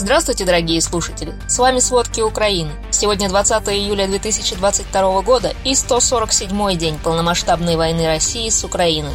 Здравствуйте, дорогие слушатели! С вами «Сводки Украины». Сегодня 20 июля 2022 года и 147-й день полномасштабной войны России с Украиной.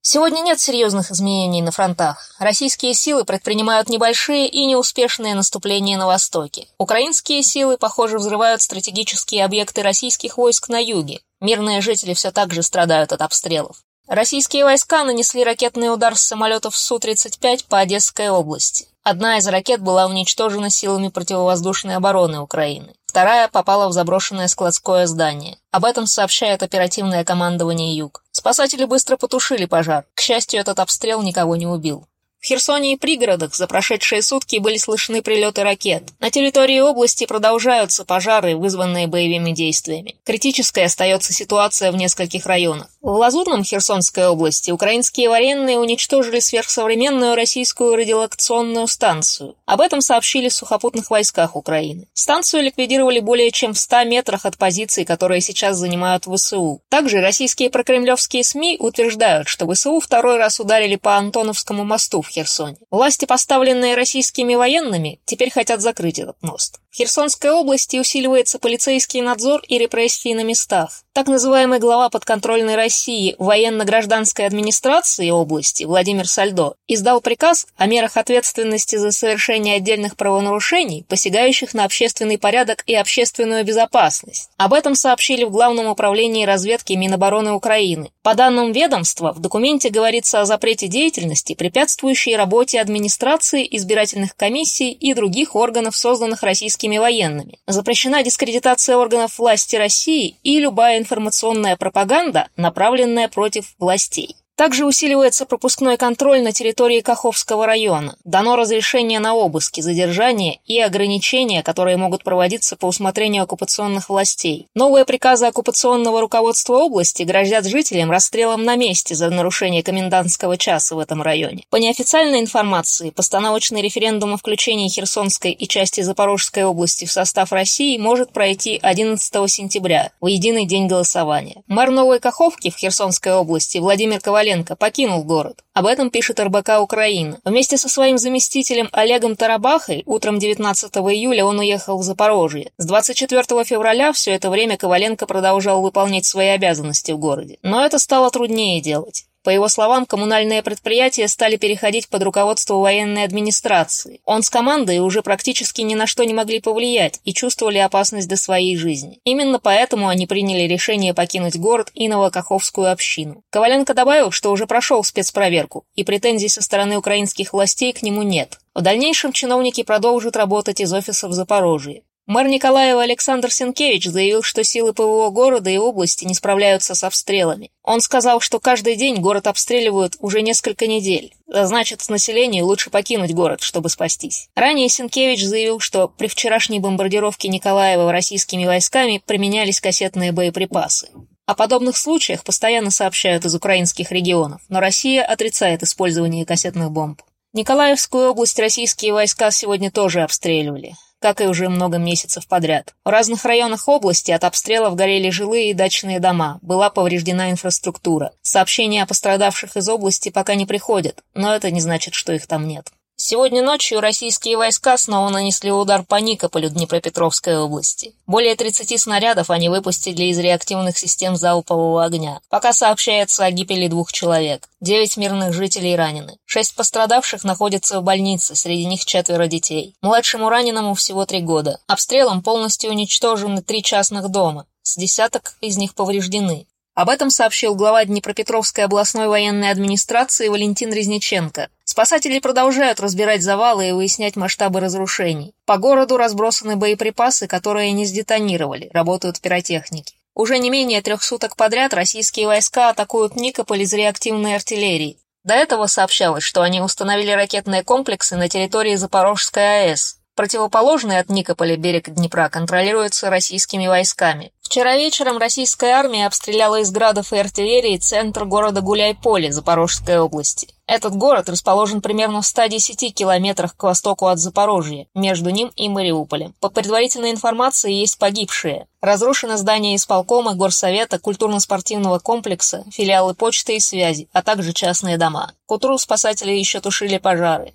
Сегодня нет серьезных изменений на фронтах. Российские силы предпринимают небольшие и неуспешные наступления на востоке. Украинские силы, похоже, взрывают стратегические объекты российских войск на юге. Мирные жители все так же страдают от обстрелов. Российские войска нанесли ракетный удар с самолетов Су-35 по Одесской области. Одна из ракет была уничтожена силами противовоздушной обороны Украины. Вторая попала в заброшенное складское здание. Об этом сообщает оперативное командование «Юг». Спасатели быстро потушили пожар. К счастью, этот обстрел никого не убил. В Херсоне и пригородах за прошедшие сутки были слышны прилеты ракет. На территории области продолжаются пожары, вызванные боевыми действиями. Критической остается ситуация в нескольких районах. В Лазурном Херсонской области украинские военные уничтожили сверхсовременную российскую радиолокационную станцию. Об этом сообщили в сухопутных войсках Украины. Станцию ликвидировали более чем в 100 метрах от позиций, которые сейчас занимают ВСУ. Также российские прокремлевские СМИ утверждают, что ВСУ второй раз ударили по Антоновскому мосту в Херсоне. Власти, поставленные российскими военными, теперь хотят закрыть этот мост. В Херсонской области усиливается полицейский надзор и репрессии на местах. Так называемый глава подконтрольной России военно-гражданской администрации области Владимир Сальдо издал приказ о мерах ответственности за совершение отдельных правонарушений, посягающих на общественный порядок и общественную безопасность. Об этом сообщили в Главном управлении разведки Минобороны Украины. По данным ведомства, в документе говорится о запрете деятельности, препятствующей работе администрации, избирательных комиссий и других органов, созданных российскими российскими военными. Запрещена дискредитация органов власти России и любая информационная пропаганда, направленная против властей. Также усиливается пропускной контроль на территории Каховского района. Дано разрешение на обыски, задержания и ограничения, которые могут проводиться по усмотрению оккупационных властей. Новые приказы оккупационного руководства области грозят жителям расстрелом на месте за нарушение комендантского часа в этом районе. По неофициальной информации, постановочный референдум о включении Херсонской и части Запорожской области в состав России может пройти 11 сентября, в единый день голосования. Мэр Новой Каховки в Херсонской области Владимир Ковалев Коваленко покинул город. Об этом пишет РБК Украина. Вместе со своим заместителем Олегом Тарабахой утром 19 июля он уехал в Запорожье. С 24 февраля все это время Коваленко продолжал выполнять свои обязанности в городе. Но это стало труднее делать. По его словам, коммунальные предприятия стали переходить под руководство военной администрации. Он с командой уже практически ни на что не могли повлиять и чувствовали опасность до своей жизни. Именно поэтому они приняли решение покинуть город и Новокаховскую общину. Коваленко добавил, что уже прошел спецпроверку, и претензий со стороны украинских властей к нему нет. В дальнейшем чиновники продолжат работать из офиса в Запорожье. Мэр Николаева Александр Сенкевич заявил, что силы ПВО города и области не справляются с обстрелами. Он сказал, что каждый день город обстреливают уже несколько недель. Значит, населению лучше покинуть город, чтобы спастись. Ранее Сенкевич заявил, что при вчерашней бомбардировке Николаева российскими войсками применялись кассетные боеприпасы. О подобных случаях постоянно сообщают из украинских регионов, но Россия отрицает использование кассетных бомб. Николаевскую область российские войска сегодня тоже обстреливали как и уже много месяцев подряд. В разных районах области от обстрелов горели жилые и дачные дома, была повреждена инфраструктура. Сообщения о пострадавших из области пока не приходят, но это не значит, что их там нет. Сегодня ночью российские войска снова нанесли удар по Никополю Днепропетровской области. Более 30 снарядов они выпустили из реактивных систем залпового огня. Пока сообщается о гибели двух человек. Девять мирных жителей ранены. Шесть пострадавших находятся в больнице, среди них четверо детей. Младшему раненому всего три года. Обстрелом полностью уничтожены три частных дома. С десяток из них повреждены. Об этом сообщил глава Днепропетровской областной военной администрации Валентин Резниченко. Спасатели продолжают разбирать завалы и выяснять масштабы разрушений. По городу разбросаны боеприпасы, которые не сдетонировали, работают пиротехники. Уже не менее трех суток подряд российские войска атакуют Никополь из реактивной артиллерии. До этого сообщалось, что они установили ракетные комплексы на территории Запорожской АЭС. Противоположный от Никополя берег Днепра контролируется российскими войсками. Вчера вечером российская армия обстреляла из градов и артиллерии центр города Гуляйполе Запорожской области. Этот город расположен примерно в 110 километрах к востоку от Запорожья, между ним и Мариуполем. По предварительной информации есть погибшие. Разрушено здание исполкома, горсовета, культурно-спортивного комплекса, филиалы почты и связи, а также частные дома. К утру спасатели еще тушили пожары.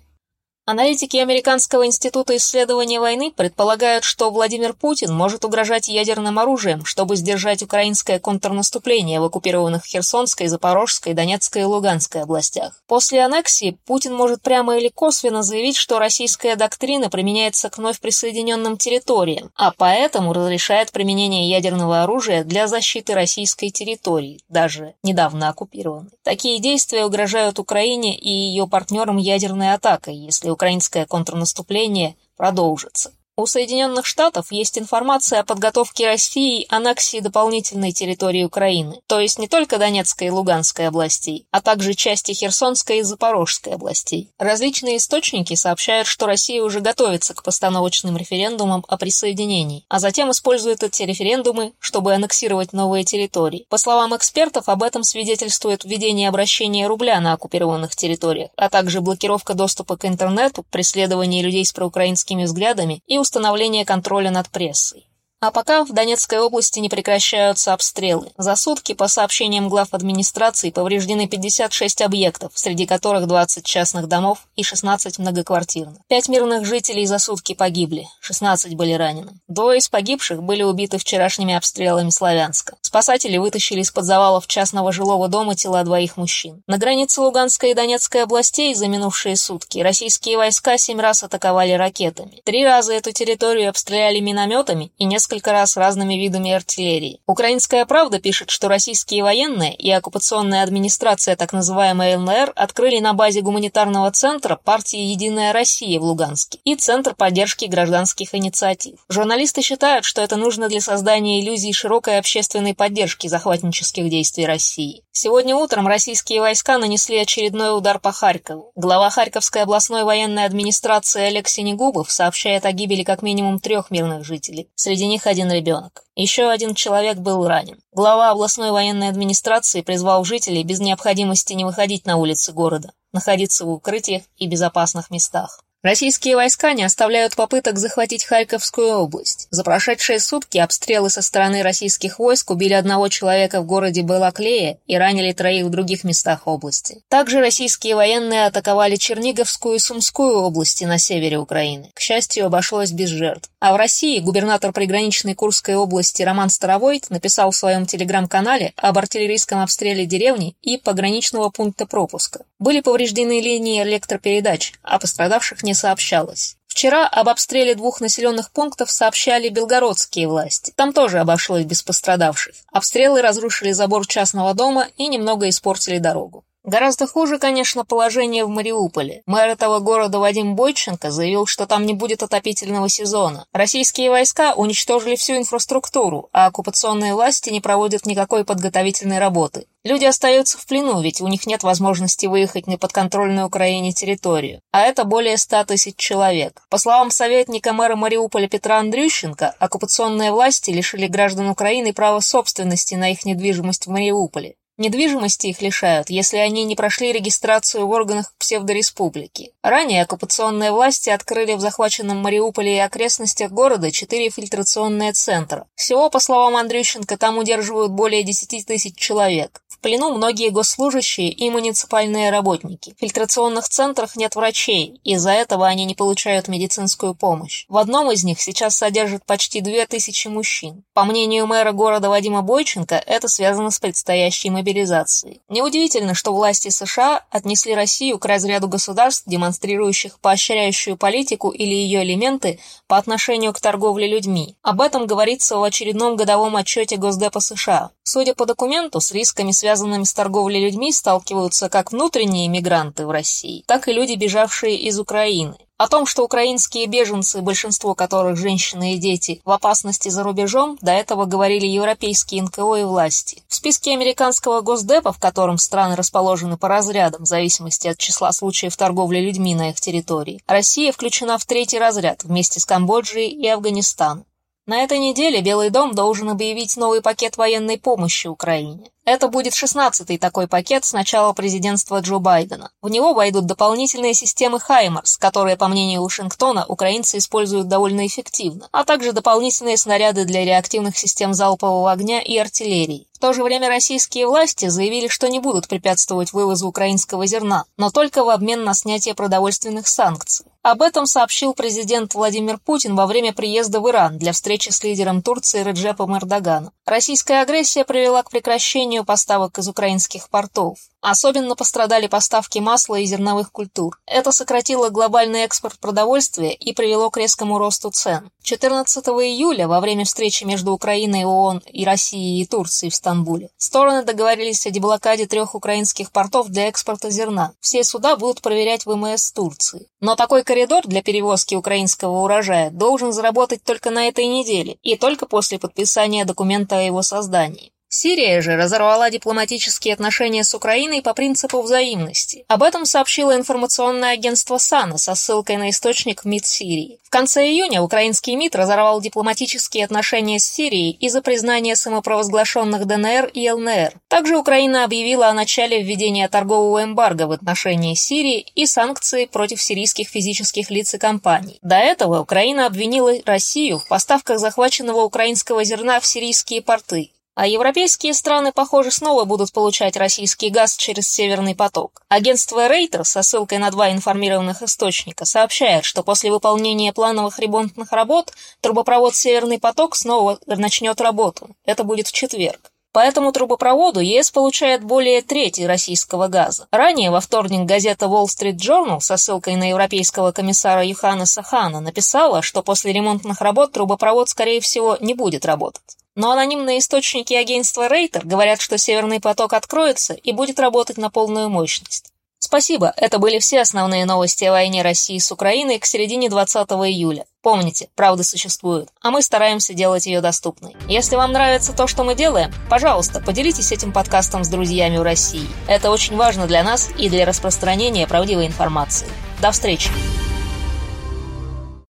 Аналитики Американского института исследования войны предполагают, что Владимир Путин может угрожать ядерным оружием, чтобы сдержать украинское контрнаступление в оккупированных Херсонской, Запорожской, Донецкой и Луганской областях. После аннексии Путин может прямо или косвенно заявить, что российская доктрина применяется к вновь присоединенным территориям, а поэтому разрешает применение ядерного оружия для защиты российской территории, даже недавно оккупированной. Такие действия угрожают Украине и ее партнерам ядерной атакой, если украинское контрнаступление продолжится. У Соединенных Штатов есть информация о подготовке России аннексии дополнительной территории Украины, то есть не только Донецкой и Луганской областей, а также части Херсонской и Запорожской областей. Различные источники сообщают, что Россия уже готовится к постановочным референдумам о присоединении, а затем использует эти референдумы, чтобы аннексировать новые территории. По словам экспертов, об этом свидетельствует введение обращения рубля на оккупированных территориях, а также блокировка доступа к интернету, преследование людей с проукраинскими взглядами и установления контроля над прессой. А пока в Донецкой области не прекращаются обстрелы. За сутки, по сообщениям глав администрации, повреждены 56 объектов, среди которых 20 частных домов и 16 многоквартирных. Пять мирных жителей за сутки погибли, 16 были ранены. Двое из погибших были убиты вчерашними обстрелами Славянска. Спасатели вытащили из-под завалов частного жилого дома тела двоих мужчин. На границе Луганской и Донецкой областей за минувшие сутки российские войска семь раз атаковали ракетами. Три раза эту территорию обстреляли минометами и несколько несколько раз разными видами артиллерии. Украинская правда пишет, что российские военные и оккупационная администрация так называемой ЛНР открыли на базе гуманитарного центра партии «Единая Россия» в Луганске и Центр поддержки гражданских инициатив. Журналисты считают, что это нужно для создания иллюзии широкой общественной поддержки захватнических действий России. Сегодня утром российские войска нанесли очередной удар по Харькову. Глава Харьковской областной военной администрации Олег Синегубов сообщает о гибели как минимум трех мирных жителей. Среди них них один ребенок. Еще один человек был ранен. Глава областной военной администрации призвал жителей без необходимости не выходить на улицы города, находиться в укрытиях и безопасных местах. Российские войска не оставляют попыток захватить Харьковскую область. За прошедшие сутки обстрелы со стороны российских войск убили одного человека в городе Балаклея и ранили троих в других местах области. Также российские военные атаковали Черниговскую и Сумскую области на севере Украины. К счастью, обошлось без жертв. А в России губернатор приграничной Курской области Роман Старовойт написал в своем телеграм-канале об артиллерийском обстреле деревни и пограничного пункта пропуска. Были повреждены линии электропередач, а пострадавших не сообщалось. Вчера об обстреле двух населенных пунктов сообщали белгородские власти. Там тоже обошлось без пострадавших. Обстрелы разрушили забор частного дома и немного испортили дорогу. Гораздо хуже, конечно, положение в Мариуполе. Мэр этого города Вадим Бойченко заявил, что там не будет отопительного сезона. Российские войска уничтожили всю инфраструктуру, а оккупационные власти не проводят никакой подготовительной работы. Люди остаются в плену, ведь у них нет возможности выехать на подконтрольную Украине территорию. А это более 100 тысяч человек. По словам советника мэра Мариуполя Петра Андрющенко, оккупационные власти лишили граждан Украины права собственности на их недвижимость в Мариуполе. Недвижимости их лишают, если они не прошли регистрацию в органах псевдореспублики. Ранее оккупационные власти открыли в захваченном Мариуполе и окрестностях города четыре фильтрационные центра. Всего, по словам Андрющенко, там удерживают более 10 тысяч человек. Плену многие госслужащие и муниципальные работники. В фильтрационных центрах нет врачей, из-за этого они не получают медицинскую помощь. В одном из них сейчас содержат почти 2000 мужчин. По мнению мэра города Вадима Бойченко, это связано с предстоящей мобилизацией. Неудивительно, что власти США отнесли Россию к разряду государств, демонстрирующих поощряющую политику или ее элементы по отношению к торговле людьми. Об этом говорится в очередном годовом отчете Госдепа США. Судя по документу, с рисками, связанными с торговлей людьми, сталкиваются как внутренние мигранты в России, так и люди, бежавшие из Украины. О том, что украинские беженцы, большинство которых женщины и дети, в опасности за рубежом, до этого говорили европейские НКО и власти. В списке американского Госдепа, в котором страны расположены по разрядам в зависимости от числа случаев торговли людьми на их территории, Россия включена в третий разряд вместе с Камбоджей и Афганистаном. На этой неделе Белый дом должен объявить новый пакет военной помощи Украине. Это будет 16-й такой пакет с начала президентства Джо Байдена. В него войдут дополнительные системы «Хаймарс», которые, по мнению Вашингтона, украинцы используют довольно эффективно, а также дополнительные снаряды для реактивных систем залпового огня и артиллерии. В то же время российские власти заявили, что не будут препятствовать вывозу украинского зерна, но только в обмен на снятие продовольственных санкций. Об этом сообщил президент Владимир Путин во время приезда в Иран для встречи с лидером Турции Реджепом Эрдоганом. Российская агрессия привела к прекращению поставок из украинских портов. Особенно пострадали поставки масла и зерновых культур. Это сократило глобальный экспорт продовольствия и привело к резкому росту цен. 14 июля, во время встречи между Украиной, ООН и Россией и Турцией в Стамбуле, стороны договорились о деблокаде трех украинских портов для экспорта зерна. Все суда будут проверять ВМС Турции. Но такой коридор для перевозки украинского урожая должен заработать только на этой неделе и только после подписания документа о его создании. Сирия же разорвала дипломатические отношения с Украиной по принципу взаимности. Об этом сообщило информационное агентство САНА со ссылкой на источник МИД Сирии. В конце июня украинский МИД разорвал дипломатические отношения с Сирией из-за признания самопровозглашенных ДНР и ЛНР. Также Украина объявила о начале введения торгового эмбарго в отношении Сирии и санкций против сирийских физических лиц и компаний. До этого Украина обвинила Россию в поставках захваченного украинского зерна в сирийские порты. А европейские страны, похоже, снова будут получать российский газ через Северный поток. Агентство Рейтер со ссылкой на два информированных источника сообщает, что после выполнения плановых ремонтных работ трубопровод Северный поток снова начнет работу. Это будет в четверг. По этому трубопроводу ЕС получает более трети российского газа. Ранее во вторник газета Wall Street Journal со ссылкой на европейского комиссара Юханеса Хана написала, что после ремонтных работ трубопровод, скорее всего, не будет работать. Но анонимные источники агентства Рейтер говорят, что Северный поток откроется и будет работать на полную мощность. Спасибо, это были все основные новости о войне России с Украиной к середине 20 июля. Помните, правда существует, а мы стараемся делать ее доступной. Если вам нравится то, что мы делаем, пожалуйста, поделитесь этим подкастом с друзьями в России. Это очень важно для нас и для распространения правдивой информации. До встречи!